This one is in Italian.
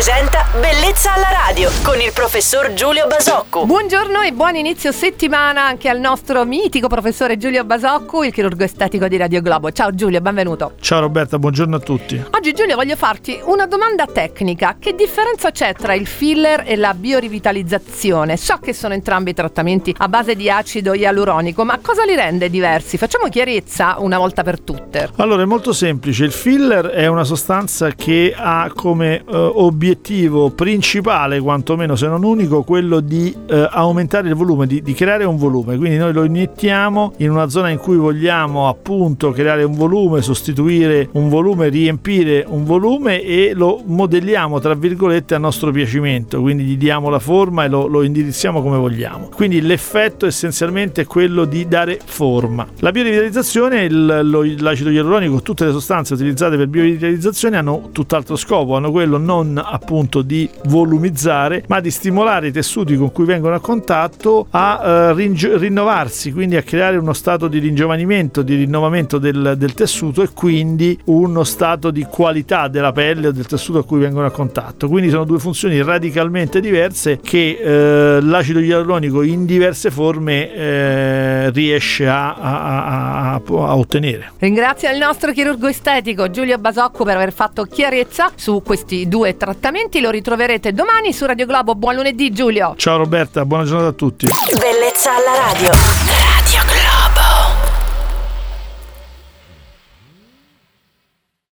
presenta Bellezza alla radio con il professor Giulio Basocco. Buongiorno e buon inizio settimana anche al nostro mitico professore Giulio Basocco, il chirurgo estetico di Radio Globo. Ciao Giulio, benvenuto. Ciao Roberta, buongiorno a tutti. Oggi Giulio voglio farti una domanda tecnica. Che differenza c'è tra il filler e la biorivitalizzazione? So che sono entrambi trattamenti a base di acido ialuronico, ma cosa li rende diversi? Facciamo chiarezza una volta per tutte. Allora, è molto semplice. Il filler è una sostanza che ha come eh, obiettivo principale, quantomeno se non unico, quello di eh, aumentare il volume, di, di, creare un volume. Quindi noi lo iniettiamo in una zona in cui vogliamo appunto creare un volume, sostituire un volume, riempire un volume e lo modelliamo tra virgolette a nostro piacimento. Quindi gli diamo la forma e lo, lo indirizziamo come vogliamo. Quindi l'effetto essenzialmente è quello di dare forma. La biorivitalizzazione, il, lo, l'acido ialuronico, tutte le sostanze utilizzate per biorivitalizzazione hanno tutt'altro scopo, hanno quello non appunto di volumizzare, ma di stimolare i tessuti con cui vengono a contatto a eh, ringi- rinnovarsi, quindi a creare uno stato di ringiovanimento, di rinnovamento del, del, tessuto e quindi uno stato di qualità della pelle o del tessuto a cui vengono a contatto. Quindi sono due funzioni radicalmente diverse che eh, l'acido ialuronico in diverse forme eh, riesce a, a, a, a, ottenere. Ringrazio il nostro chirurgo estetico Giulio Basocco per aver fatto chiarezza su questi due trattamenti. Lo ritroverete domani su Radio Globo. Buon lunedì Giulio. Ciao Roberta, buona giornata a tutti. Bellezza alla radio.